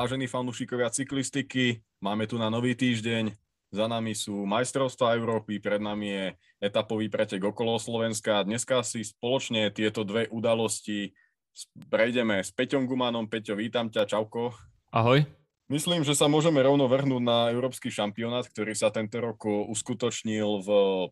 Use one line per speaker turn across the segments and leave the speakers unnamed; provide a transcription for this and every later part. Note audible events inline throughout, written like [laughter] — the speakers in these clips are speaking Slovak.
Vážení fanúšikovia cyklistiky, máme tu na nový týždeň. Za nami sú majstrovstvá Európy, pred nami je etapový pretek okolo Slovenska. Dneska si spoločne tieto dve udalosti prejdeme s Peťom Gumanom. Peťo, vítam ťa, čauko.
Ahoj.
Myslím, že sa môžeme rovno vrhnúť na európsky šampionát, ktorý sa tento rok uskutočnil v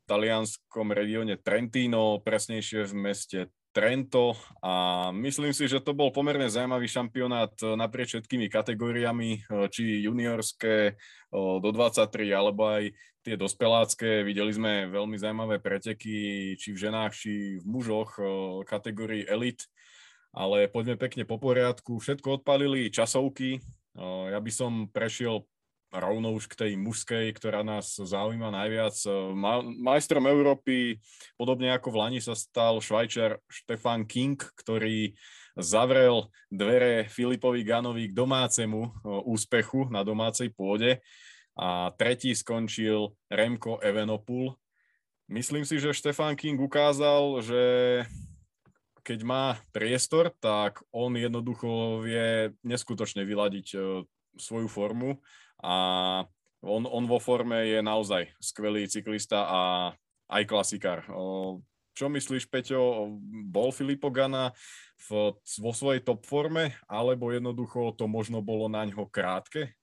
talianskom regióne Trentino, presnejšie v meste Trento a myslím si, že to bol pomerne zaujímavý šampionát naprieč všetkými kategóriami, či juniorské do 23, alebo aj tie dospelácké. Videli sme veľmi zaujímavé preteky, či v ženách, či v mužoch kategórii elit. Ale poďme pekne po poriadku. Všetko odpalili časovky, ja by som prešiel rovno už k tej mužskej, ktorá nás zaujíma najviac. majstrom Európy, podobne ako v Lani sa stal švajčar Štefan King, ktorý zavrel dvere Filipovi Ganovi k domácemu úspechu na domácej pôde a tretí skončil Remko Evenopul. Myslím si, že Štefan King ukázal, že keď má priestor, tak on jednoducho vie neskutočne vyladiť e, svoju formu a on, on vo forme je naozaj skvelý cyklista a aj klasikár. Čo myslíš, Peťo, bol Filipo Gana vo svojej top forme, alebo jednoducho to možno bolo na ňo krátke?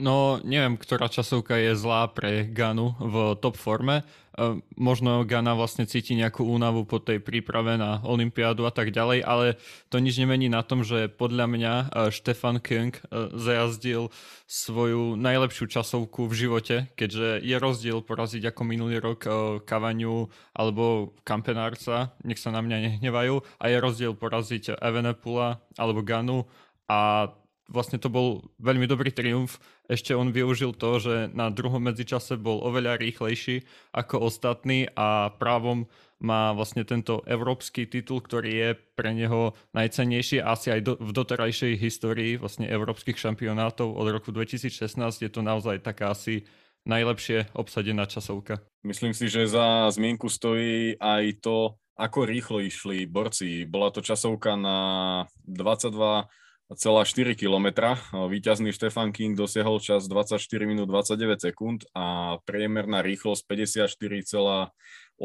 No, neviem, ktorá časovka je zlá pre Ganu v top forme. E, možno Gana vlastne cíti nejakú únavu po tej príprave na Olympiádu a tak ďalej, ale to nič nemení na tom, že podľa mňa e, Štefan King e, zajazdil svoju najlepšiu časovku v živote, keďže je rozdiel poraziť ako minulý rok Kavaniu alebo Kampenárca, nech sa na mňa nehnevajú, a je rozdiel poraziť Evenepula alebo Ganu a vlastne to bol veľmi dobrý triumf. Ešte on využil to, že na druhom medzičase bol oveľa rýchlejší ako ostatní a právom má vlastne tento európsky titul, ktorý je pre neho najcennejší asi aj do, v doterajšej histórii vlastne európskych šampionátov od roku 2016 je to naozaj taká asi najlepšie obsadená časovka.
Myslím si, že za zmienku stojí aj to, ako rýchlo išli borci. Bola to časovka na 22 4 km. Výťazný Štefan King dosiahol čas 24 minút 29 sekúnd a priemerná rýchlosť 54,89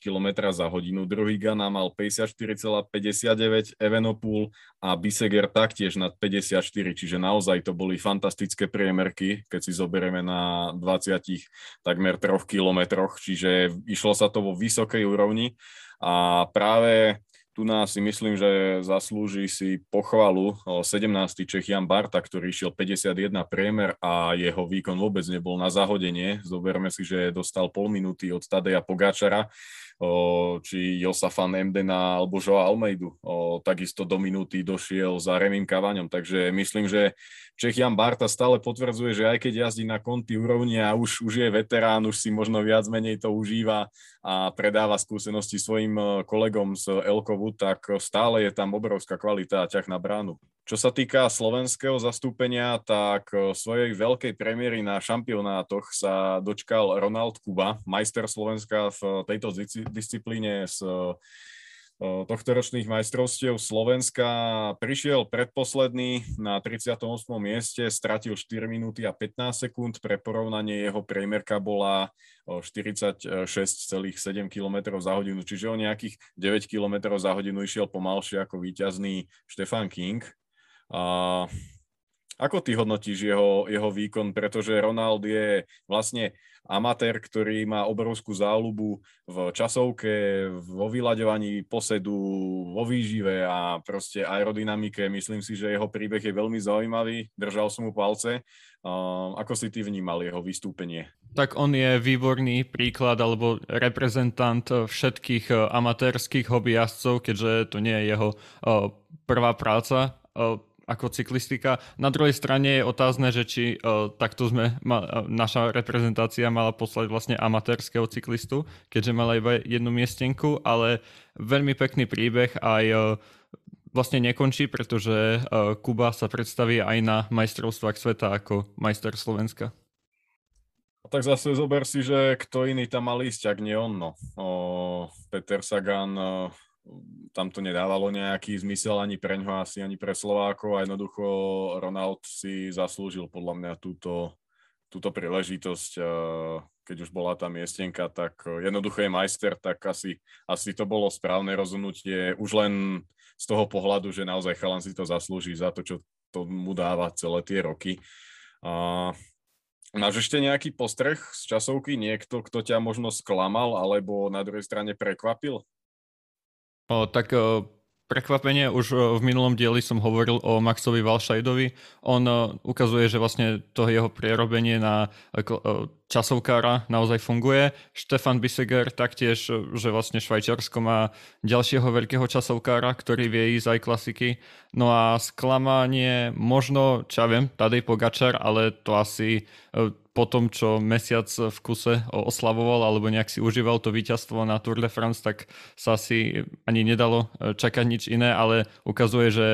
km za hodinu. Druhý Gana mal 54,59, Evenopul a Biseger taktiež nad 54, čiže naozaj to boli fantastické priemerky, keď si zoberieme na 20 takmer 3 kilometroch, čiže išlo sa to vo vysokej úrovni a práve tu nás si myslím, že zaslúži si pochvalu 17. Čech Jan Barta, ktorý išiel 51 priemer a jeho výkon vôbec nebol na zahodenie. Zoberme si, že dostal pol minúty od Tadeja Pogáčara, či Josafan Emdena alebo Joa Almeidu. Takisto do minúty došiel za Remim Kavaňom, takže myslím, že Čech Jan Barta stále potvrdzuje, že aj keď jazdí na konty úrovni a už, už je veterán, už si možno viac menej to užíva a predáva skúsenosti svojim kolegom z Elkovu, tak stále je tam obrovská kvalita a ťah na bránu. Čo sa týka slovenského zastúpenia, tak svojej veľkej premiéry na šampionátoch sa dočkal Ronald Kuba, majster Slovenska v tejto disciplíne z tohtoročných majstrovstiev Slovenska. Prišiel predposledný na 38. mieste, stratil 4 minúty a 15 sekúnd. Pre porovnanie jeho priemerka bola 46,7 km za hodinu, čiže o nejakých 9 km za hodinu išiel pomalšie ako víťazný Štefan King. A ako ty hodnotíš jeho, jeho výkon, pretože Ronald je vlastne amatér, ktorý má obrovskú záľubu v časovke, vo vyľaďovaní posedu, vo výžive a proste aerodynamike. Myslím si, že jeho príbeh je veľmi zaujímavý, držal som mu palce. Ako si ty vnímal jeho vystúpenie?
Tak on je výborný príklad alebo reprezentant všetkých amatérských hobbyjazdcov, keďže to nie je jeho uh, prvá práca. Ako cyklistika. Na druhej strane je otázne, že či uh, takto sme, ma, uh, naša reprezentácia mala poslať vlastne amatérskeho cyklistu, keďže mala iba jednu miestenku, ale veľmi pekný príbeh aj uh, vlastne nekončí, pretože uh, Kuba sa predstaví aj na majstrovstvách sveta ako majster Slovenska.
Tak zase zober si, že kto iný tam mal ísť, ak nie on. No. O, Peter Sagan tam to nedávalo nejaký zmysel ani pre ňoho, asi ani pre Slovákov a jednoducho Ronald si zaslúžil podľa mňa túto, túto príležitosť, keď už bola tá miestenka, tak jednoducho je majster, tak asi, asi to bolo správne rozhodnutie už len z toho pohľadu, že naozaj chalan si to zaslúži za to, čo to mu dáva celé tie roky. A Máš ešte nejaký postreh z časovky? Niekto, kto ťa možno sklamal alebo na druhej strane prekvapil?
O, tak o, prekvapenie, už v minulom dieli som hovoril o Maxovi Valšajdovi. On ukazuje, že vlastne to jeho prierobenie na časovkára naozaj funguje. Štefan Biseger taktiež, že vlastne Švajčiarsko má ďalšieho veľkého časovkára, ktorý vie ísť aj klasiky. No a sklamanie možno, čo ja viem, Tadej Pogačar, ale to asi e, po tom, čo mesiac v kuse oslavoval alebo nejak si užíval to víťazstvo na Tour de France, tak sa asi ani nedalo e, čakať nič iné, ale ukazuje, že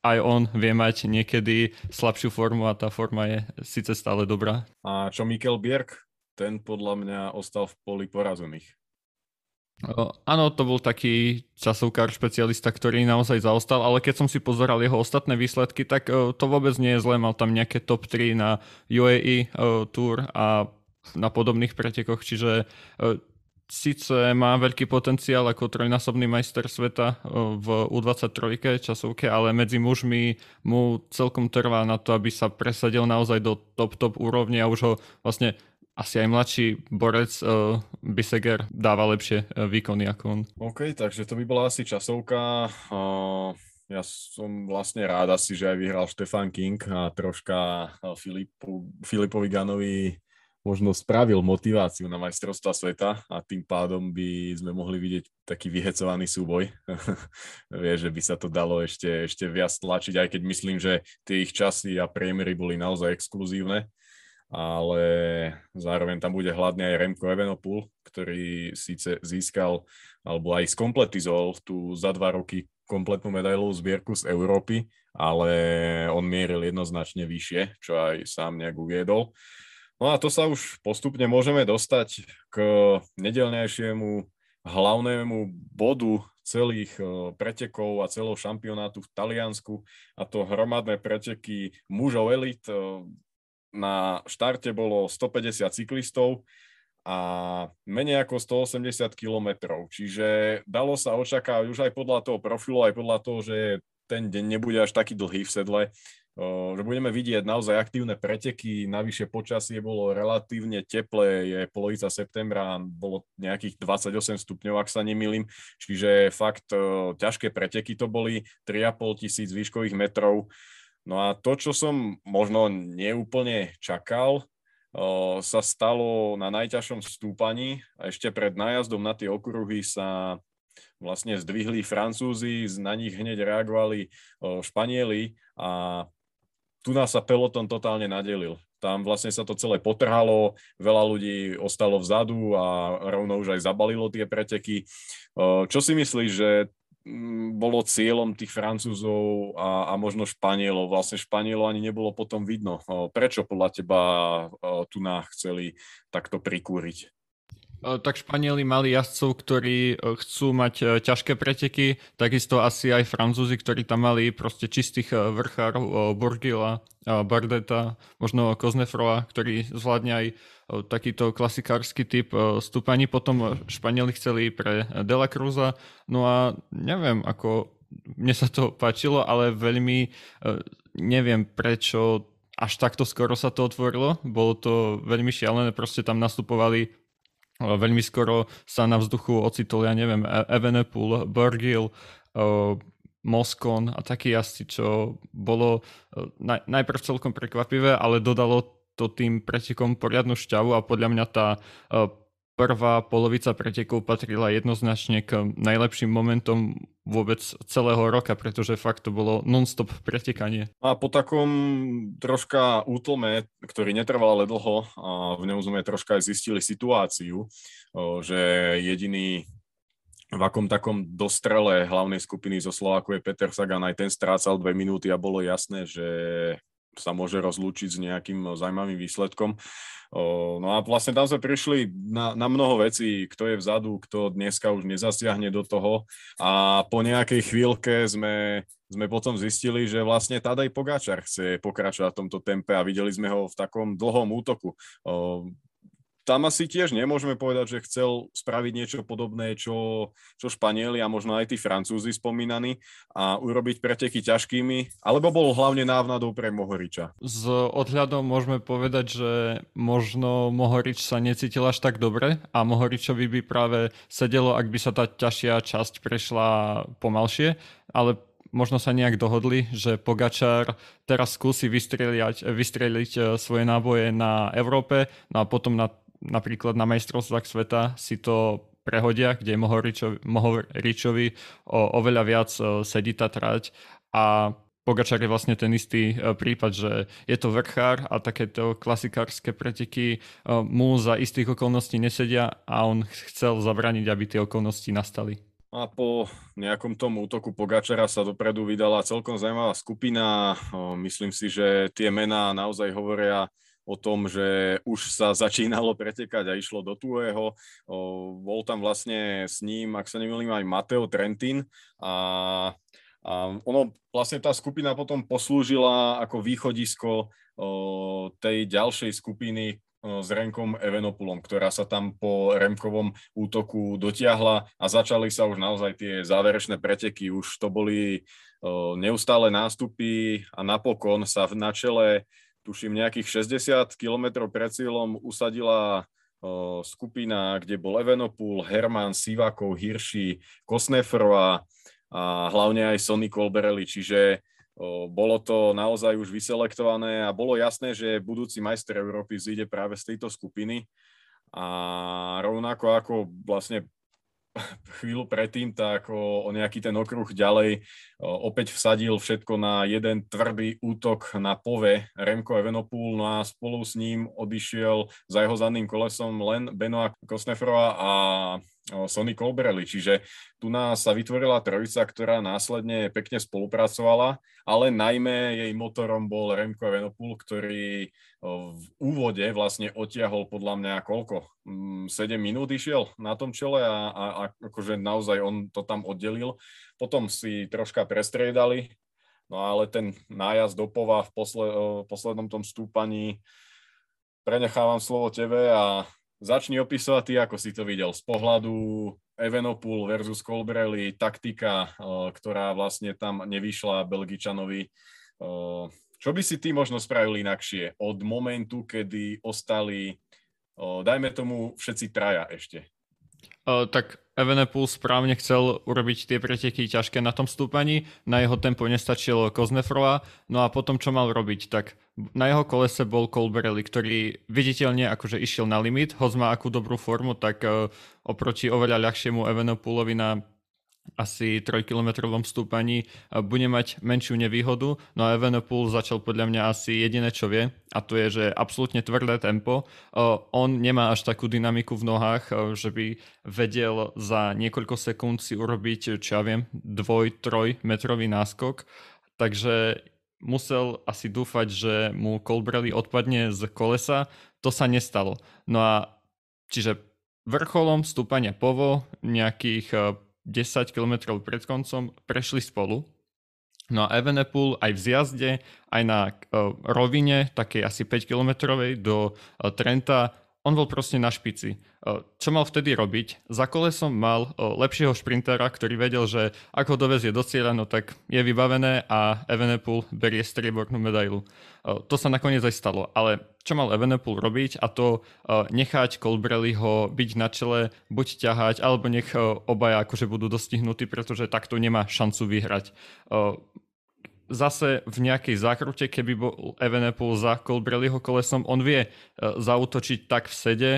aj on vie mať niekedy slabšiu formu a tá forma je síce stále dobrá.
A čo Mikel Bierk? Ten podľa mňa ostal v poli porazených.
Áno, to bol taký časovkár špecialista, ktorý naozaj zaostal, ale keď som si pozeral jeho ostatné výsledky, tak to vôbec nie je zlé. Mal tam nejaké top 3 na UAE Tour a na podobných pretekoch, čiže síce má veľký potenciál ako trojnásobný majster sveta v U23 časovke, ale medzi mužmi mu celkom trvá na to, aby sa presadil naozaj do top top úrovne a už ho vlastne asi aj mladší borec uh, Biseger dáva lepšie uh, výkony ako on.
OK, takže to by bola asi časovka. Uh, ja som vlastne rád asi, že aj vyhral Stefan King a troška Filipu, Filipovi Ganovi možno spravil motiváciu na majstrovstva sveta a tým pádom by sme mohli vidieť taký vyhecovaný súboj. [laughs] Vie, že by sa to dalo ešte, ešte viac tlačiť, aj keď myslím, že tie ich časy a priemery boli naozaj exkluzívne ale zároveň tam bude hladný aj Remko Evenopul, ktorý síce získal alebo aj skompletizoval tú za dva roky kompletnú medailovú zbierku z Európy, ale on mieril jednoznačne vyššie, čo aj sám nejak uviedol. No a to sa už postupne môžeme dostať k nedelnejšiemu hlavnému bodu celých eh, pretekov a celého šampionátu v Taliansku a to hromadné preteky mužov elit eh, na štarte bolo 150 cyklistov a menej ako 180 kilometrov. Čiže dalo sa očakávať už aj podľa toho profilu, aj podľa toho, že ten deň nebude až taký dlhý v sedle, že budeme vidieť naozaj aktívne preteky, navyše počasie bolo relatívne teplé, je polovica septembra, bolo nejakých 28 stupňov, ak sa nemýlim, čiže fakt ťažké preteky to boli, 3,5 tisíc výškových metrov, No a to, čo som možno neúplne čakal, sa stalo na najťažšom stúpaní a ešte pred nájazdom na tie okruhy sa vlastne zdvihli Francúzi, na nich hneď reagovali Španieli a tu nás sa peloton totálne nadelil. Tam vlastne sa to celé potrhalo, veľa ľudí ostalo vzadu a rovno už aj zabalilo tie preteky. Čo si myslíš, že Mm, bolo cieľom tých Francúzov a, a možno Španielov. Vlastne Španielov ani nebolo potom vidno. Prečo podľa teba tu chceli takto prikúriť?
Tak Španieli mali jazdcov, ktorí chcú mať e, ťažké preteky, takisto asi aj Francúzi, ktorí tam mali proste čistých vrchárov, Borgila, Bardeta, možno Koznefrova, ktorý zvládne aj takýto klasikársky typ stúpaní. Potom Španieli chceli pre Dela Cruza. No a neviem, ako mne sa to páčilo, ale veľmi neviem prečo až takto skoro sa to otvorilo. Bolo to veľmi šialené, proste tam nastupovali veľmi skoro sa na vzduchu ocitol, ja neviem, e, Evenepoel, Bergil, Moskon a takí jazdci, čo bolo naj, najprv celkom prekvapivé, ale dodalo to tým pretekom poriadnu šťavu a podľa mňa tá prvá polovica pretekov patrila jednoznačne k najlepším momentom vôbec celého roka, pretože fakt to bolo non-stop pretekanie.
A po takom troška útlme, ktorý netrval ale dlho, a v ňom sme troška aj zistili situáciu, že jediný v akom takom dostrele hlavnej skupiny zo Slováku je Peter Sagan, aj ten strácal dve minúty a bolo jasné, že sa môže rozlúčiť s nejakým zaujímavým výsledkom. No a vlastne tam sme prišli na, na mnoho vecí, kto je vzadu, kto dneska už nezasiahne do toho a po nejakej chvíľke sme, sme potom zistili, že vlastne Tadej Pogáčar chce pokračovať v tomto tempe a videli sme ho v takom dlhom útoku tam asi tiež nemôžeme povedať, že chcel spraviť niečo podobné, čo, čo Španieli a možno aj tí Francúzi spomínaní a urobiť preteky ťažkými, alebo bol hlavne návnadou pre Mohoriča?
S odhľadom môžeme povedať, že možno Mohorič sa necítil až tak dobre a Mohoričovi by práve sedelo, ak by sa tá ťažšia časť prešla pomalšie, ale možno sa nejak dohodli, že Pogačar teraz skúsi vystreliť, vystreliť eh, svoje náboje na Európe no a potom na napríklad na majstrovstvách sveta si to prehodia, kde Mohoričovi, Mohoričovi o, oveľa viac o, sedí tá trať a Pogačar je vlastne ten istý e, prípad, že je to vrchár a takéto klasikárske preteky e, mu za istých okolností nesedia a on chcel zabraniť, aby tie okolnosti nastali.
A po nejakom tom útoku Pogačara sa dopredu vydala celkom zaujímavá skupina. Myslím si, že tie mená naozaj hovoria o tom, že už sa [laughs] začínalo pretekať a išlo do tuého. Bol tam vlastne s ním, ak sa nemýlim, aj Mateo Trentin a, a ono, vlastne tá skupina potom poslúžila ako východisko tej ďalšej skupiny, s Renkom Evenopulom, ktorá sa tam po Remkovom útoku dotiahla a začali sa už naozaj tie záverečné preteky. Už to boli neustále nástupy a napokon sa na čele tuším nejakých 60 km pred cieľom usadila skupina, kde bol Evenopul, Herman, Sivakov, Hirši, Kosnefrova a hlavne aj Sonny Colberelli, čiže bolo to naozaj už vyselektované a bolo jasné, že budúci majster Európy zíde práve z tejto skupiny. A rovnako ako vlastne chvíľu predtým, tak o, o nejaký ten okruh ďalej o, opäť vsadil všetko na jeden tvrdý útok na pove. Remko Evenopul, no a spolu s ním odišiel za jeho zadným kolesom len Benoa Kosnefrova a Sony Colbrelli, čiže tu nás sa vytvorila trojica, ktorá následne pekne spolupracovala, ale najmä jej motorom bol Remko Evenopul, ktorý v úvode vlastne otiahol podľa mňa koľko? 7 mm, minút išiel na tom čele a, a, a akože naozaj on to tam oddelil. Potom si troška prestriedali, no ale ten nájazd do Pova v posled, poslednom tom stúpaní prenechávam slovo tebe a Začni opisovať ty, ako si to videl z pohľadu Evenopul versus Colbrelli, taktika, ktorá vlastne tam nevyšla Belgičanovi. Čo by si ty možno spravil inakšie od momentu, kedy ostali, dajme tomu, všetci traja ešte?
Uh, tak Evenepoel správne chcel urobiť tie preteky ťažké na tom stúpaní, na jeho tempo nestačilo Koznefrova, no a potom čo mal robiť, tak na jeho kolese bol Colbrelli, ktorý viditeľne akože išiel na limit, hoď má akú dobrú formu, tak oproti oveľa ľahšiemu Evenepoelovi na asi 3-kilometrovom stúpaní bude mať menšiu nevýhodu, no a Evenepoel začal podľa mňa asi jediné, čo vie, a to je, že absolútne tvrdé tempo. On nemá až takú dynamiku v nohách, že by vedel za niekoľko sekúnd si urobiť, čo ja viem, dvoj, troj metrový náskok, takže musel asi dúfať, že mu Colbrelli odpadne z kolesa, to sa nestalo. No a čiže vrcholom stúpania povo nejakých 10 km pred koncom prešli spolu. No a Evenepoel aj v zjazde, aj na uh, rovine, takej asi 5 km do uh, Trenta, on bol proste na špici. Čo mal vtedy robiť? Za kolesom mal lepšieho šprintera, ktorý vedel, že ak ho dovezie do cieľa, no tak je vybavené a Evenepoel berie striebornú medailu. To sa nakoniec aj stalo, ale čo mal Evenepoel robiť a to nechať Colbrelliho byť na čele, buď ťahať, alebo nech obaja akože budú dostihnutí, pretože takto nemá šancu vyhrať zase v nejakej zákrute, keby bol Evenepoel za Colbrelliho kolesom, on vie e, zautočiť tak v sede,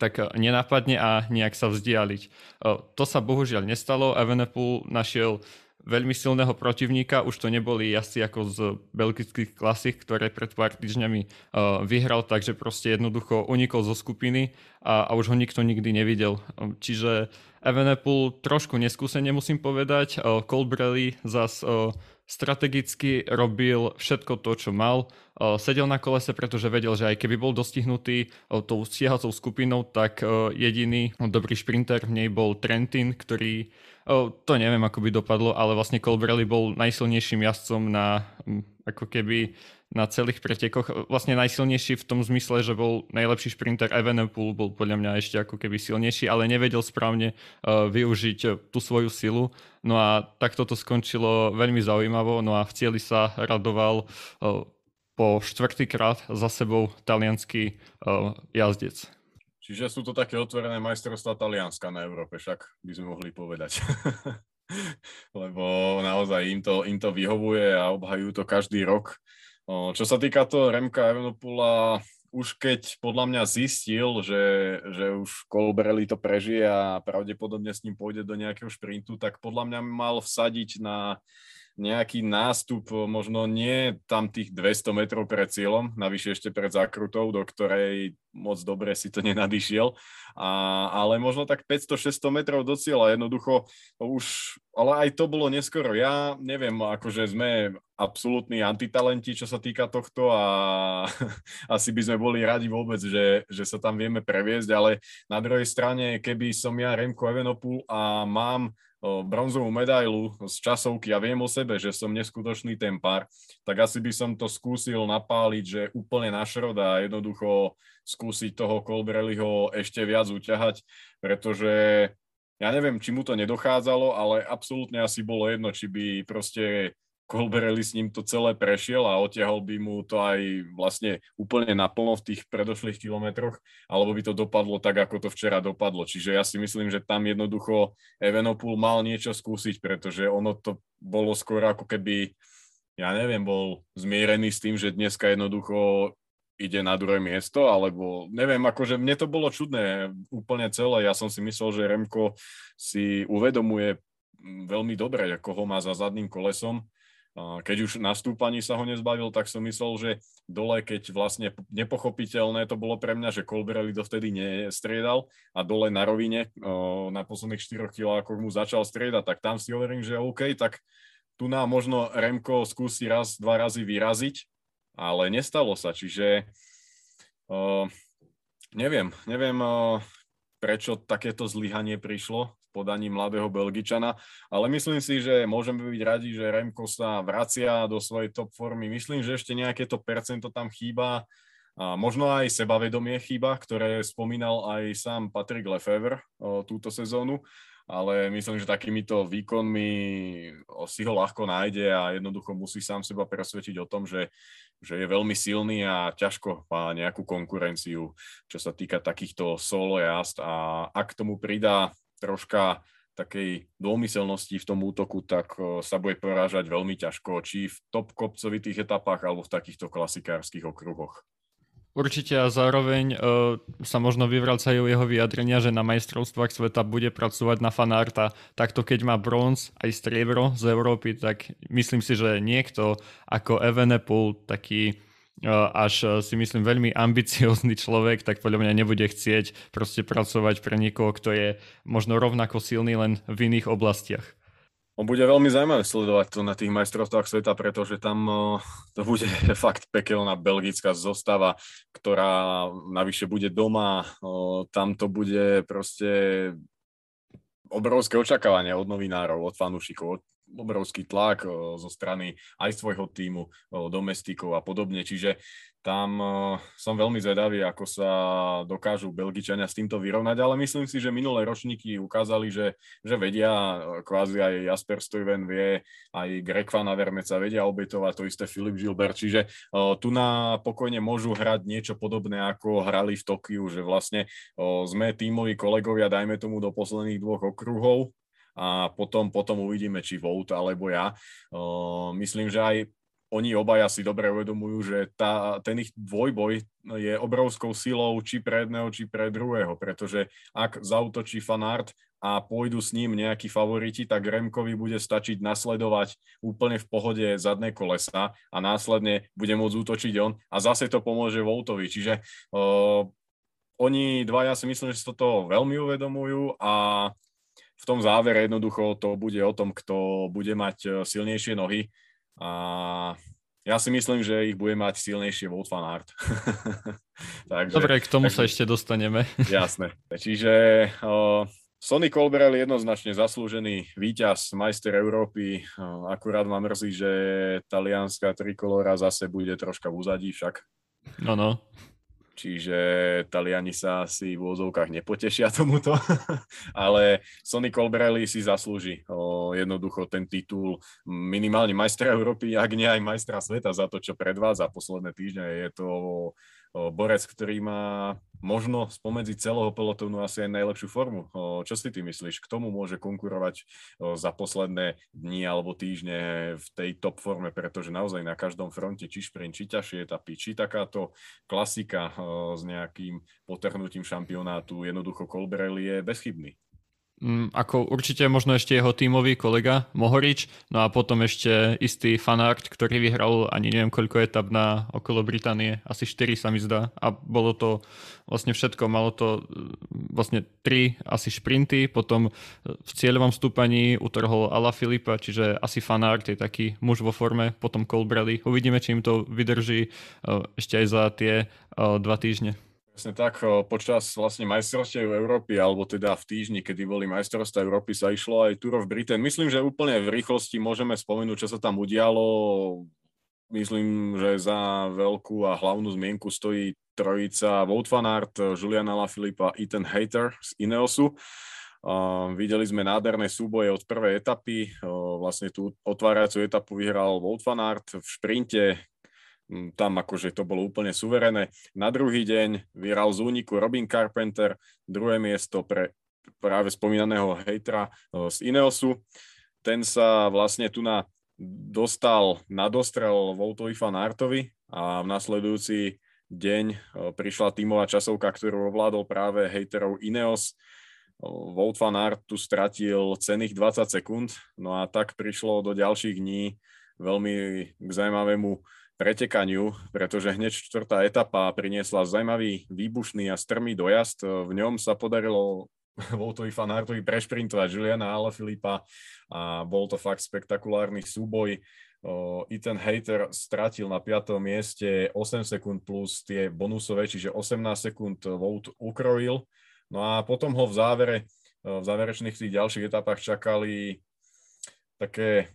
tak nenápadne a nejak sa vzdialiť. E, to sa bohužiaľ nestalo. Evenepoel našiel veľmi silného protivníka, už to neboli jazdci ako z belgických klasik, ktoré pred pár týždňami uh, vyhral, takže proste jednoducho unikol zo skupiny a, a už ho nikto nikdy nevidel. Čiže Evenepoel trošku neskúsene musím povedať, uh, Colbrelli zas uh, strategicky robil všetko to, čo mal. Sedel na kolese, pretože vedel, že aj keby bol dostihnutý tou stiehacou skupinou, tak jediný dobrý šprinter v nej bol Trentin, ktorý to neviem, ako by dopadlo, ale vlastne Colbrelli bol najsilnejším jazdcom na ako keby na celých pretekoch. Vlastne najsilnejší v tom zmysle, že bol najlepší šprinter Evenepoel, bol podľa mňa ešte ako keby silnejší, ale nevedel správne uh, využiť tú svoju silu. No a takto to skončilo veľmi zaujímavo, no a v cieli sa radoval uh, po štvrtýkrát za sebou talianský uh, jazdec.
Čiže sú to také otvorené majstrovstvá Talianska na Európe, však by sme mohli povedať. [laughs] Lebo naozaj im to, im to vyhovuje a obhajujú to každý rok. Čo sa týka toho Remka Evenopula, už keď podľa mňa zistil, že, že už Colbrelli to prežije a pravdepodobne s ním pôjde do nejakého šprintu, tak podľa mňa mal vsadiť na nejaký nástup, možno nie tam tých 200 metrov pred cieľom, navyše ešte pred zákrutou, do ktorej moc dobre si to [laughs] nenadišiel, a, ale možno tak 500-600 metrov do cieľa, jednoducho už, ale aj to bolo neskoro. Ja neviem, akože sme absolútni antitalenti, čo sa týka tohto a [laughs] asi by sme boli radi vôbec, že, že sa tam vieme previesť, ale na druhej strane, keby som ja Remko Evenopul a mám bronzovú medailu z časovky. A viem o sebe, že som neskutočný tempár, tak asi by som to skúsil napáliť, že úplne na šrod a jednoducho skúsiť toho Colbrelliho ešte viac uťahať, pretože ja neviem, či mu to nedochádzalo, ale absolútne asi bolo jedno, či by proste Colbrelli s ním to celé prešiel a otiahol by mu to aj vlastne úplne naplno v tých predošlých kilometroch, alebo by to dopadlo tak, ako to včera dopadlo. Čiže ja si myslím, že tam jednoducho Evenopul mal niečo skúsiť, pretože ono to bolo skôr ako keby, ja neviem, bol zmierený s tým, že dneska jednoducho ide na druhé miesto, alebo neviem, akože mne to bolo čudné úplne celé. Ja som si myslel, že Remko si uvedomuje veľmi dobre, ako ho má za zadným kolesom keď už na stúpaní sa ho nezbavil, tak som myslel, že dole, keď vlastne nepochopiteľné to bolo pre mňa, že Colbrelli dovtedy nestriedal a dole na rovine na posledných 4 kilákoch mu začal striedať, tak tam si hovorím, že OK, tak tu nám možno Remko skúsi raz, dva razy vyraziť, ale nestalo sa, čiže neviem, neviem, prečo takéto zlyhanie prišlo podaní mladého Belgičana, ale myslím si, že môžeme byť radi, že Remko sa vracia do svojej top formy. Myslím, že ešte nejaké to percento tam chýba, a možno aj sebavedomie chýba, ktoré spomínal aj sám Patrick Lefevre túto sezónu, ale myslím, že takýmito výkonmi si ho ľahko nájde a jednoducho musí sám seba presvedčiť o tom, že, že je veľmi silný a ťažko má nejakú konkurenciu, čo sa týka takýchto solo jazd a ak tomu pridá troška takej dômyselnosti v tom útoku, tak sa bude porážať veľmi ťažko, či v top kopcovitých etapách alebo v takýchto klasikárskych okruhoch.
Určite a zároveň uh, sa možno vyvracajú jeho vyjadrenia, že na majstrovstvách sveta bude pracovať na fanárta. Takto keď má bronz aj striebro z Európy, tak myslím si, že niekto ako Evenepoel, taký až e, si myslím veľmi ambiciózny človek, tak podľa mňa nebude chcieť proste pracovať pre niekoho, kto je možno rovnako silný len v iných oblastiach.
On bude veľmi zaujímavé sledovať to na tých majstrovstvách sveta, pretože tam e, to bude [laughs] fakt pekelná belgická zostava, ktorá navyše bude doma. Tam to bude proste obrovské očakávania od novinárov, od fanúšikov, obrovský tlak zo strany aj svojho týmu, domestikov a podobne. Čiže tam som veľmi zvedavý, ako sa dokážu Belgičania s týmto vyrovnať, ale myslím si, že minulé ročníky ukázali, že, že vedia, kvázi aj Jasper Stuyven vie, aj Greg Van Avermeca vedia obetovať, to isté Filip Gilbert, čiže tu na pokojne môžu hrať niečo podobné, ako hrali v Tokiu, že vlastne sme tímoví kolegovia, dajme tomu do posledných dvoch okruhov, a potom, potom uvidíme, či Vout alebo ja. myslím, že aj oni obaja si dobre uvedomujú, že tá, ten ich dvojboj je obrovskou silou či pre jedného, či pre druhého, pretože ak zautočí fanart a pôjdu s ním nejakí favoriti, tak Remkovi bude stačiť nasledovať úplne v pohode zadné kolesa a následne bude môcť útočiť on a zase to pomôže Voltovi. Čiže uh, oni dvaja si myslím, že si toto veľmi uvedomujú a v tom závere jednoducho to bude o tom, kto bude mať e, silnejšie nohy a ja si myslím, že ich bude mať silnejšie Wout van Aert. [laughs]
takže, Dobre, k tomu takže, sa ešte dostaneme. [laughs]
jasné. Čiže uh, Sonny Colbrelli jednoznačne zaslúžený víťaz, majster Európy. Uh, akurát ma mrzí, že talianská trikolora zase bude troška v úzadí však.
No, no
čiže Taliani sa asi v úzovkách nepotešia [laughs] tomuto, ale Sonny Colbrelli si zaslúži o, jednoducho ten titul minimálne majstra Európy, ak nie aj majstra sveta za to, čo predvádza posledné týždne. Je to borec, ktorý má možno spomedzi celého pelotónu asi aj najlepšiu formu. Čo si ty myslíš? K tomu môže konkurovať za posledné dni alebo týždne v tej top forme, pretože naozaj na každom fronte, či šprint, či ťažšie etapy, či takáto klasika s nejakým potrhnutím šampionátu, jednoducho Colbrelli je bezchybný.
Mm, ako určite možno ešte jeho tímový kolega Mohorič, no a potom ešte istý fanart, ktorý vyhral ani neviem koľko etap na okolo Británie, asi 4 sa mi zdá a bolo to vlastne všetko, malo to mm, vlastne 3 asi šprinty, potom v cieľovom stúpaní utrhol Ala Filipa, čiže asi fanart je taký muž vo forme, potom Colbrelli. Uvidíme, či im to vydrží e, ešte aj za tie e, dva týždne.
Presne tak, počas vlastne majstrovstiev Európy, alebo teda v týždni, kedy boli majstrovstvá Európy, sa išlo aj Tour of Britain. Myslím, že úplne v rýchlosti môžeme spomenúť, čo sa tam udialo. Myslím, že za veľkú a hlavnú zmienku stojí trojica Wout van Aert, Julian Alaphilippe a Ethan Hayter z Ineosu. Uh, videli sme nádherné súboje od prvej etapy. Uh, vlastne tú otvárajúcu etapu vyhral Wout van Aert v šprinte, tam akože to bolo úplne suverené. Na druhý deň vyhral z úniku Robin Carpenter, druhé miesto pre práve spomínaného hejtra z Ineosu. Ten sa vlastne tu na dostal na dostrel Voltovi fan Artovi a v nasledujúci deň prišla tímová časovka, ktorú ovládol práve hejterov Ineos. Volt van Aert tu stratil cených 20 sekúnd, no a tak prišlo do ďalších dní veľmi k zaujímavému pretekaniu, pretože hneď čtvrtá etapa priniesla zaujímavý, výbušný a strmý dojazd. V ňom sa podarilo [laughs] Voltovi Fanartovi prešprintovať Juliana Alaphilippa a bol to fakt spektakulárny súboj. Ethan Hater stratil na 5. mieste 8 sekúnd plus tie bonusové, čiže 18 sekúnd Volt ukrojil. No a potom ho v závere, v záverečných tých ďalších etapách čakali také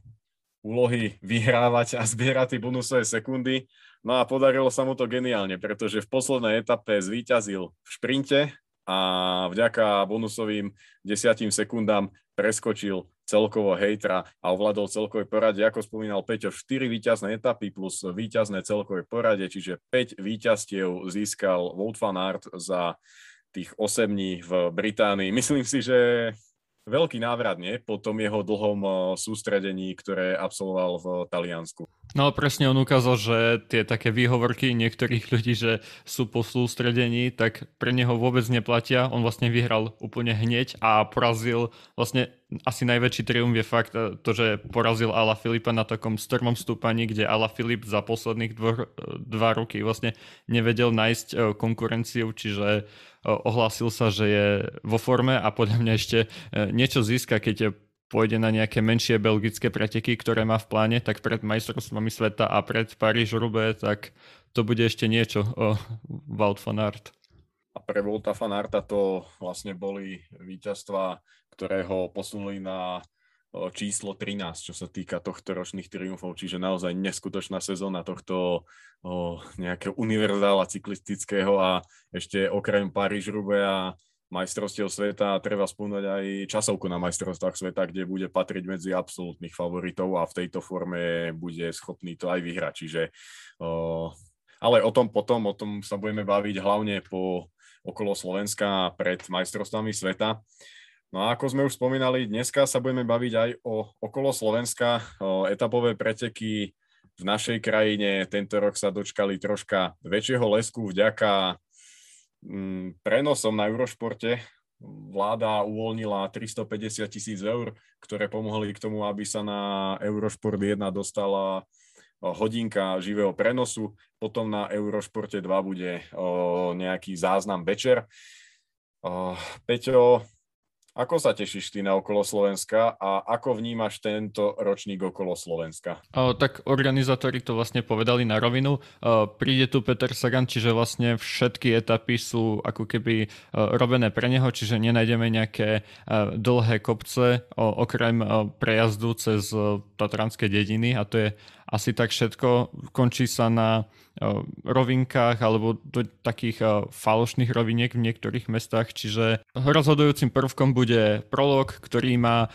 úlohy vyhrávať a zbierať tie bonusové sekundy. No a podarilo sa mu to geniálne, pretože v poslednej etape zvíťazil v šprinte a vďaka bonusovým desiatim sekundám preskočil celkovo hejtra a ovládol celkové poradie. Ako spomínal Peťo, 4 víťazné etapy plus víťazné celkové poradie, čiže 5 víťazstiev získal Wout van Aert za tých 8 dní v Británii. Myslím si, že veľký návrat, nie? Po tom jeho dlhom eh, sústredení, ktoré absolvoval v Taliansku.
No presne on ukázal, že tie také výhovorky niektorých ľudí, že sú po sústredení, tak pre neho vôbec neplatia. On vlastne vyhral úplne hneď a porazil vlastne asi najväčší triumf je fakt eh, to, že porazil Ala Filipa na takom strmom stúpaní, kde Ala Filip za posledných dvo, eh, dva roky vlastne nevedel nájsť eh, konkurenciu, čiže ohlásil sa, že je vo forme a podľa mňa ešte niečo získa, keď pôjde na nejaké menšie belgické preteky, ktoré má v pláne, tak pred majstrovstvami sveta a pred paríž roubaix tak to bude ešte niečo o Wout van Aert.
A pre Volta van Arta to vlastne boli víťazstva, ktoré ho posunuli na číslo 13, čo sa týka tohto ročných triumfov, čiže naozaj neskutočná sezóna tohto nejakého univerzála cyklistického a ešte okrem Paríž-Roubaix a majstrovstiev sveta treba spomínať aj časovku na majstrovstvách sveta, kde bude patriť medzi absolútnych favoritov a v tejto forme bude schopný to aj vyhrať. Čiže, o, ale o tom potom, o tom sa budeme baviť hlavne po okolo Slovenska pred majstrovstvami sveta. No a ako sme už spomínali, dneska sa budeme baviť aj o okolo Slovenska, o etapové preteky v našej krajine. Tento rok sa dočkali troška väčšieho lesku vďaka mm, prenosom na Eurošporte. Vláda uvoľnila 350 tisíc eur, ktoré pomohli k tomu, aby sa na Eurošport 1 dostala hodinka živého prenosu. Potom na Eurošporte 2 bude nejaký záznam večer. Peťo, ako sa tešíš ty na okolo Slovenska a ako vnímaš tento ročník okolo Slovenska?
O, tak organizátori to vlastne povedali na rovinu. O, príde tu Peter Sagan, čiže vlastne všetky etapy sú ako keby o, robené pre neho, čiže nenájdeme nejaké o, dlhé kopce o, okrem o, prejazdu cez o, Tatranské dediny a to je asi tak všetko. Končí sa na rovinkách alebo do takých falošných roviniek v niektorých mestách, čiže rozhodujúcim prvkom bude prolog, ktorý má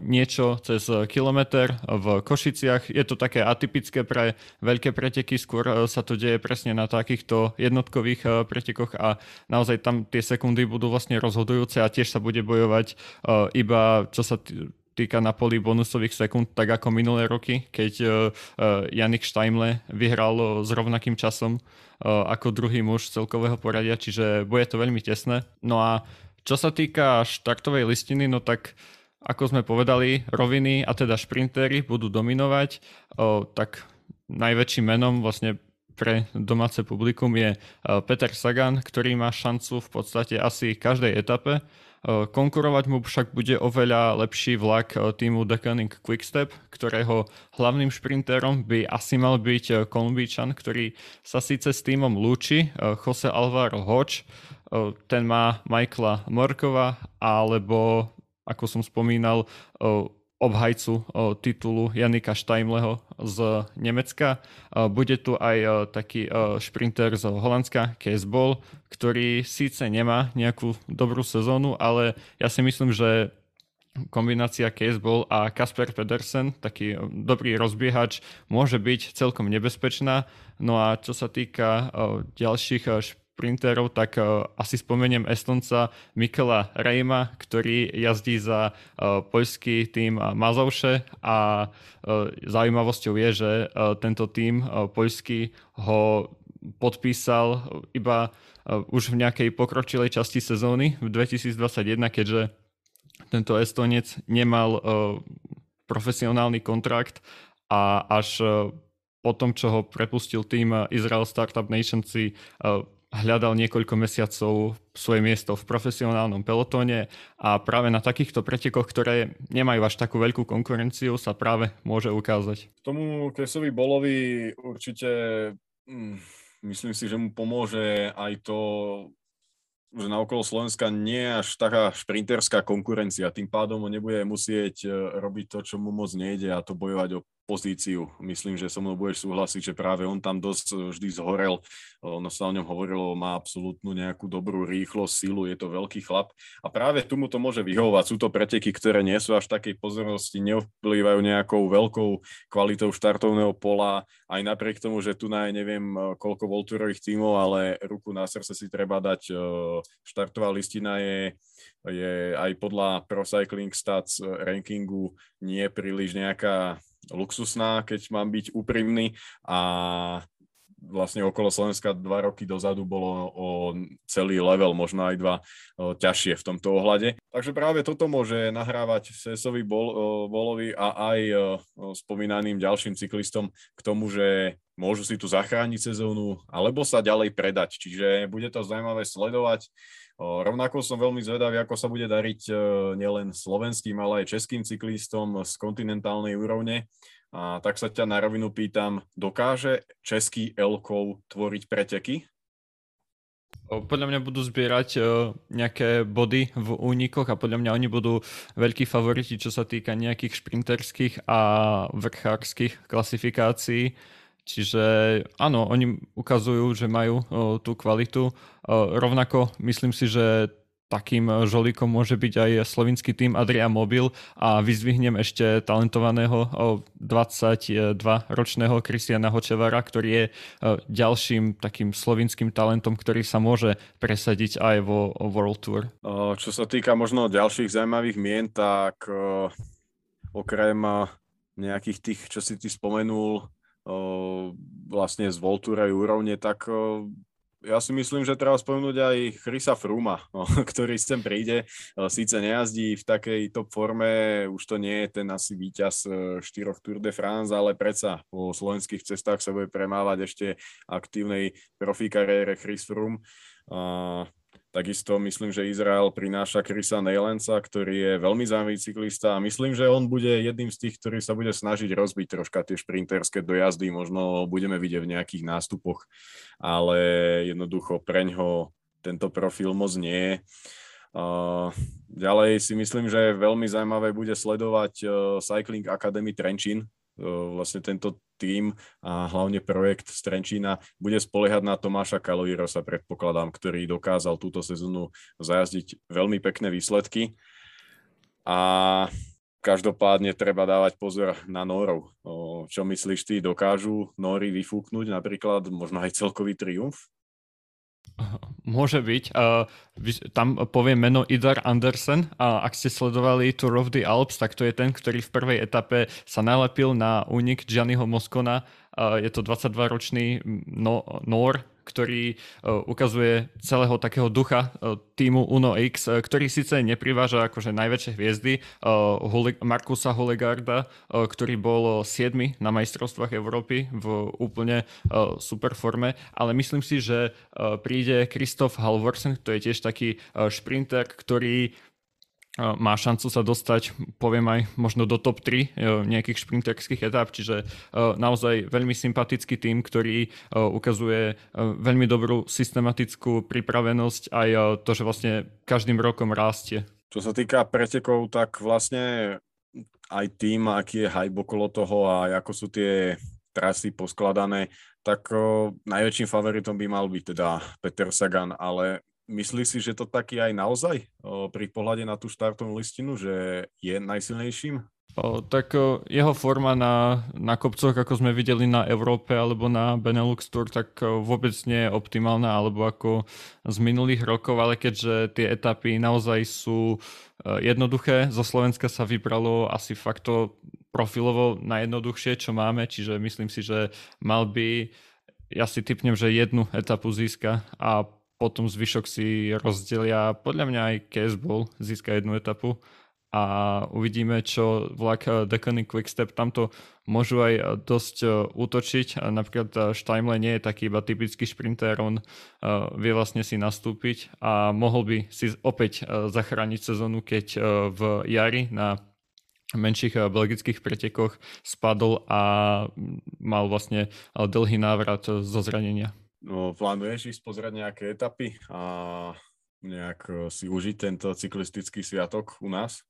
niečo cez kilometr v Košiciach. Je to také atypické pre veľké preteky, skôr sa to deje presne na takýchto jednotkových pretekoch a naozaj tam tie sekundy budú vlastne rozhodujúce a tiež sa bude bojovať iba čo sa týka na poli bonusových sekúnd, tak ako minulé roky, keď uh, Janik Štajmle vyhral uh, s rovnakým časom uh, ako druhý muž celkového poradia, čiže bude to veľmi tesné. No a čo sa týka štartovej listiny, no tak ako sme povedali, roviny a teda šprintery budú dominovať, uh, tak najväčším menom vlastne pre domáce publikum je Peter Sagan, ktorý má šancu v podstate asi každej etape. Eh, konkurovať mu však bude oveľa lepší vlak eh, týmu Deceuninck Quickstep, ktorého hlavným šprinterom by asi mal byť eh, Kolumbíčan, ktorý sa síce s týmom lúči, Jose Alvaro Hodge, ten má Michaela Morkova, alebo ako som spomínal, obhajcu titulu Janika Štajmleho z Nemecka. Bude tu aj taký šprinter z Holandska, Case Ball, ktorý síce nemá nejakú dobrú sezónu, ale ja si myslím, že kombinácia Caseball a Kasper Pedersen, taký dobrý rozbiehač, môže byť celkom nebezpečná. No a čo sa týka ďalších šprinterov, tak uh, asi spomeniem Estonca Mikela Rejma, ktorý jazdí za uh, poľský tým Mazovše a uh, zaujímavosťou je, že tento tým poľský ho podpísal iba už v nejakej pokročilej časti sezóny v 2021, keďže tento Estonec nemal profesionálny kontrakt a až po tom, čo ho prepustil tým Israel Startup Nation si hľadal niekoľko mesiacov svoje miesto v profesionálnom pelotóne a práve na takýchto pretekoch, ktoré nemajú až takú veľkú konkurenciu, sa práve môže ukázať.
K tomu Kesovi Bolovi určite hm, myslím si, že mu pomôže aj to, že na okolo Slovenska nie je až taká šprinterská konkurencia. Tým pádom on nebude musieť e, robiť to, čo mu moc nejde a to bojovať o pozíciu. Myslím, že so mnou budeš súhlasiť, že práve on tam dosť eh, vždy zhorel. Ono sa o ňom hovorilo, má absolútnu nejakú dobrú rýchlosť, silu, je to veľký chlap. A práve tu mu to môže vyhovovať. Sú to preteky, ktoré nie sú až takej pozornosti, neovplyvajú nejakou veľkou kvalitou štartovného pola, aj napriek tomu, že tu na neviem eh, koľko voltúrových tímov, ale ruku na srdce si treba dať. Eh, štartová listina je je aj podľa Pro Cycling Stats rankingu nie príliš nejaká luxusná, keď mám byť úprimný a vlastne okolo Slovenska dva roky dozadu bolo o celý level, možno aj dva o, ťažšie v tomto ohľade. Takže práve toto môže nahrávať Sesovi Bol, Bolovi a aj o, spomínaným ďalším cyklistom k tomu, že môžu si tu zachrániť sezónu alebo sa ďalej predať. Čiže bude to zaujímavé sledovať. Rovnako som veľmi zvedavý, ako sa bude dariť e, nielen slovenským, ale aj českým cyklistom z kontinentálnej úrovne. A tak sa ťa na rovinu pýtam, dokáže český Elkov tvoriť preteky?
Podľa mňa budú zbierať e, nejaké body v únikoch a podľa mňa oni budú veľkí favoriti, čo sa týka nejakých šprinterských a vrchárskych klasifikácií. Čiže áno, oni ukazujú, že majú o, tú kvalitu. O, rovnako myslím si, že takým žolíkom môže byť aj slovinský tým Adria Mobil a vyzvihnem ešte talentovaného 22-ročného Kristiana Hočevara, ktorý je ďalším takým slovinským talentom, ktorý sa môže presadiť aj vo World Tour.
Čo sa týka možno ďalších zaujímavých mien, tak okrem nejakých tých, čo si ty spomenul, vlastne z Voltúrej úrovne, tak ja si myslím, že treba spomenúť aj Chrisa Fruma, [laughs] ktorý sem príde. Síce nejazdí v takej top forme, už to nie je ten asi víťaz e, štyroch Tour de France, ale predsa po slovenských cestách sa bude premávať ešte aktívnej profi kariére Chris Froome. Takisto myslím, že Izrael prináša Krisa Nejlenca, ktorý je veľmi zaujímavý cyklista a myslím, že on bude jedným z tých, ktorý sa bude snažiť rozbiť troška tie šprinterské dojazdy, možno budeme vidieť v nejakých nástupoch, ale jednoducho preňho tento profil moc nie je. Ďalej si myslím, že veľmi zaujímavé bude sledovať uh, Cycling Academy Trenčín, vlastne tento tým a hlavne projekt z bude spoliehať na Tomáša Kaloirosa, predpokladám, ktorý dokázal túto sezónu zajazdiť veľmi pekné výsledky. A každopádne treba dávať pozor na Norov. Čo myslíš ty, dokážu Nóri vyfúknuť napríklad možno aj celkový triumf? [laughs]
Môže byť. Uh, tam poviem meno Idar Andersen. A ak ste sledovali Tour of the Alps, tak to je ten, ktorý v prvej etape sa nalepil na únik Gianniho Moscona. Uh, je to 22-ročný no, Nor, ktorý uh, ukazuje celého takého ducha uh, týmu Uno X, uh, ktorý síce nepriváža akože najväčšie hviezdy Markusa Hulegarda, ktorý bol 7 na majstrovstvách Európy v úplne super forme, ale myslím si, že príde Kristof Halvorsen, to je tiež taký šprinter, ktorý má šancu sa dostať, poviem aj možno do top 3 e, nejakých šprinterských etáp, čiže e, naozaj veľmi sympatický tým, ktorý e, ukazuje veľmi dobrú systematickú pripravenosť aj to, že vlastne každým rokom rastie.
Čo sa týka pretekov, tak vlastne aj tým, aký je hype okolo toho a ako sú tie trasy poskladané, tak najväčším favoritom by mal byť teda Peter Sagan, ale Myslí si, že to taký aj naozaj pri pohľade na tú štartovnú listinu, že je najsilnejším?
O, tak o, jeho forma na, na kopcoch, ako sme videli na Európe alebo na Benelux Tour, tak o, vôbec nie je optimálna, alebo ako z minulých rokov, ale keďže tie etapy naozaj sú o, jednoduché, zo Slovenska sa vybralo asi fakt to profilovo najjednoduchšie, čo máme, čiže myslím si, že mal by, ja si typnem, že jednu etapu získa a potom zvyšok si rozdelia, podľa mňa aj Caseball získa jednu etapu a uvidíme, čo vlak eh, Deconic Quickstep tamto môžu aj eh, dosť eh, útočiť. Napríklad Steimle nie je taký iba typický šprinter, on vie vlastne si nastúpiť a mohol by si opäť zachrániť sezónu, keď v jari na menších belgických pretekoch spadol a mm, mal vlastne dlhý návrat zo zranenia.
No, plánuješ ísť pozrieť nejaké etapy a nejak e, si užiť tento cyklistický sviatok u nás?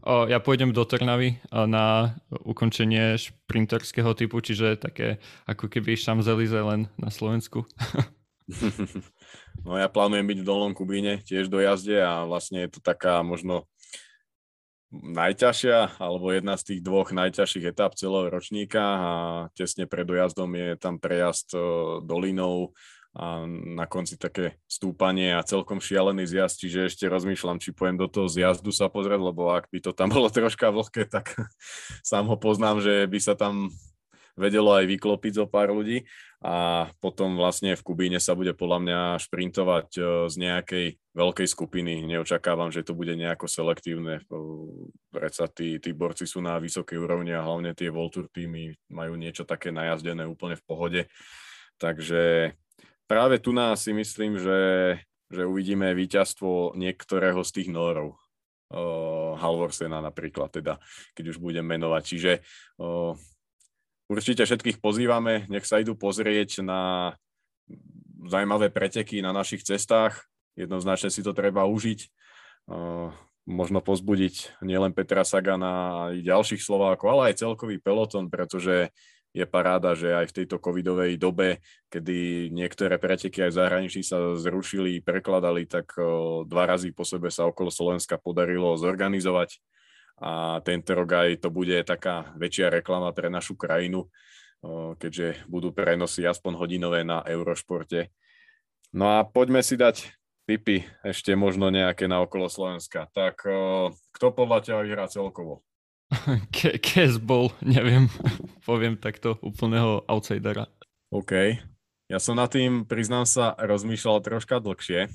O, ja pôjdem do Trnavy e, na ukončenie šprinterského typu, čiže také ako keby Šamzelize len na Slovensku. [laughs]
no ja plánujem byť v Dolnom Kubíne, tiež do jazde a vlastne je to taká možno najťažšia alebo jedna z tých dvoch najťažších etap celého ročníka a tesne pred dojazdom je tam prejazd dolinou a na konci také stúpanie a celkom šialený zjazd, čiže ešte rozmýšľam, či pojem do toho zjazdu sa pozrieť, lebo ak by to tam [laughs] bolo troška vlhké, tak [laughs] sám ho poznám, že by sa tam vedelo aj vyklopiť zo pár ľudí a potom vlastne v Kubíne sa bude podľa mňa šprintovať e, z nejakej veľkej skupiny. Neočakávam, že to bude nejako selektívne. Predsa tí, tí borci sú na vysokej úrovni a hlavne tie Voltur týmy majú niečo také najazdené úplne v pohode. Takže práve tu nás si myslím, že, že uvidíme víťazstvo niektorého z tých Norov. Uh, Halvorsena napríklad, teda, keď už budem menovať. Čiže Určite všetkých pozývame, nech sa idú pozrieť na zaujímavé preteky na našich cestách. Jednoznačne si to treba užiť. Možno pozbudiť nielen Petra Sagana, aj ďalších Slovákov, ale aj celkový peloton, pretože je paráda, že aj v tejto covidovej dobe, kedy niektoré preteky aj zahraničí sa zrušili, prekladali, tak dva razy po sebe sa okolo Slovenska podarilo zorganizovať a tento rok aj to bude taká väčšia reklama pre našu krajinu, keďže budú prenosy aspoň hodinové na Eurošporte. No a poďme si dať tipy ešte možno nejaké na okolo Slovenska. Tak kto podľa teba vyhrá celkovo? [laughs]
Kes bol, neviem, [laughs] poviem takto, úplného outsidera.
OK. Ja som na tým, priznám sa, rozmýšľal troška dlhšie.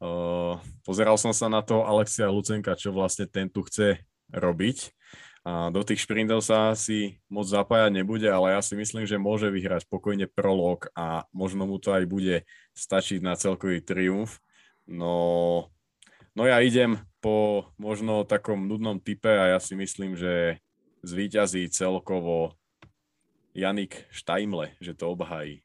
Uh, pozeral som sa na to Alexia Lucenka, čo vlastne ten tu chce robiť. A do tých šprintov sa asi moc zapájať nebude, ale ja si myslím, že môže vyhrať spokojne prolog a možno mu to aj bude stačiť na celkový triumf. No, no ja idem po možno takom nudnom type a ja si myslím, že zvíťazí celkovo Janik Štajmle, že to obhají.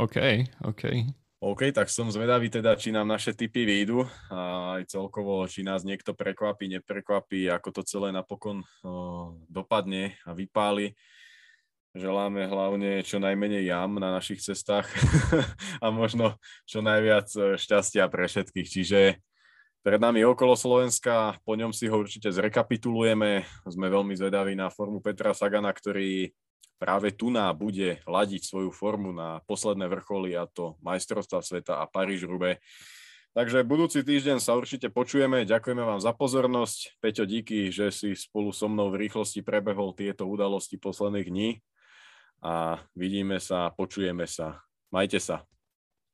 OK, OK.
OK, tak som zvedavý teda, či nám naše typy výjdu a aj celkovo, či nás niekto prekvapí, neprekvapí, ako to celé napokon o, dopadne a vypáli. Želáme hlavne čo najmenej jam na našich cestách [laughs] a možno čo najviac e, šťastia pre všetkých. Čiže pred nami okolo Slovenska, po ňom si ho určite zrekapitulujeme. Sme veľmi zvedaví na formu Petra Sagana, ktorý práve tu na bude ladiť svoju formu na posledné vrcholy a to majstrovstva sveta a paríž rube Takže budúci týždeň sa určite počujeme. Ďakujeme vám za pozornosť. Peťo, díky, že si spolu so mnou v rýchlosti prebehol tieto udalosti posledných dní. A vidíme sa, počujeme sa. Majte sa.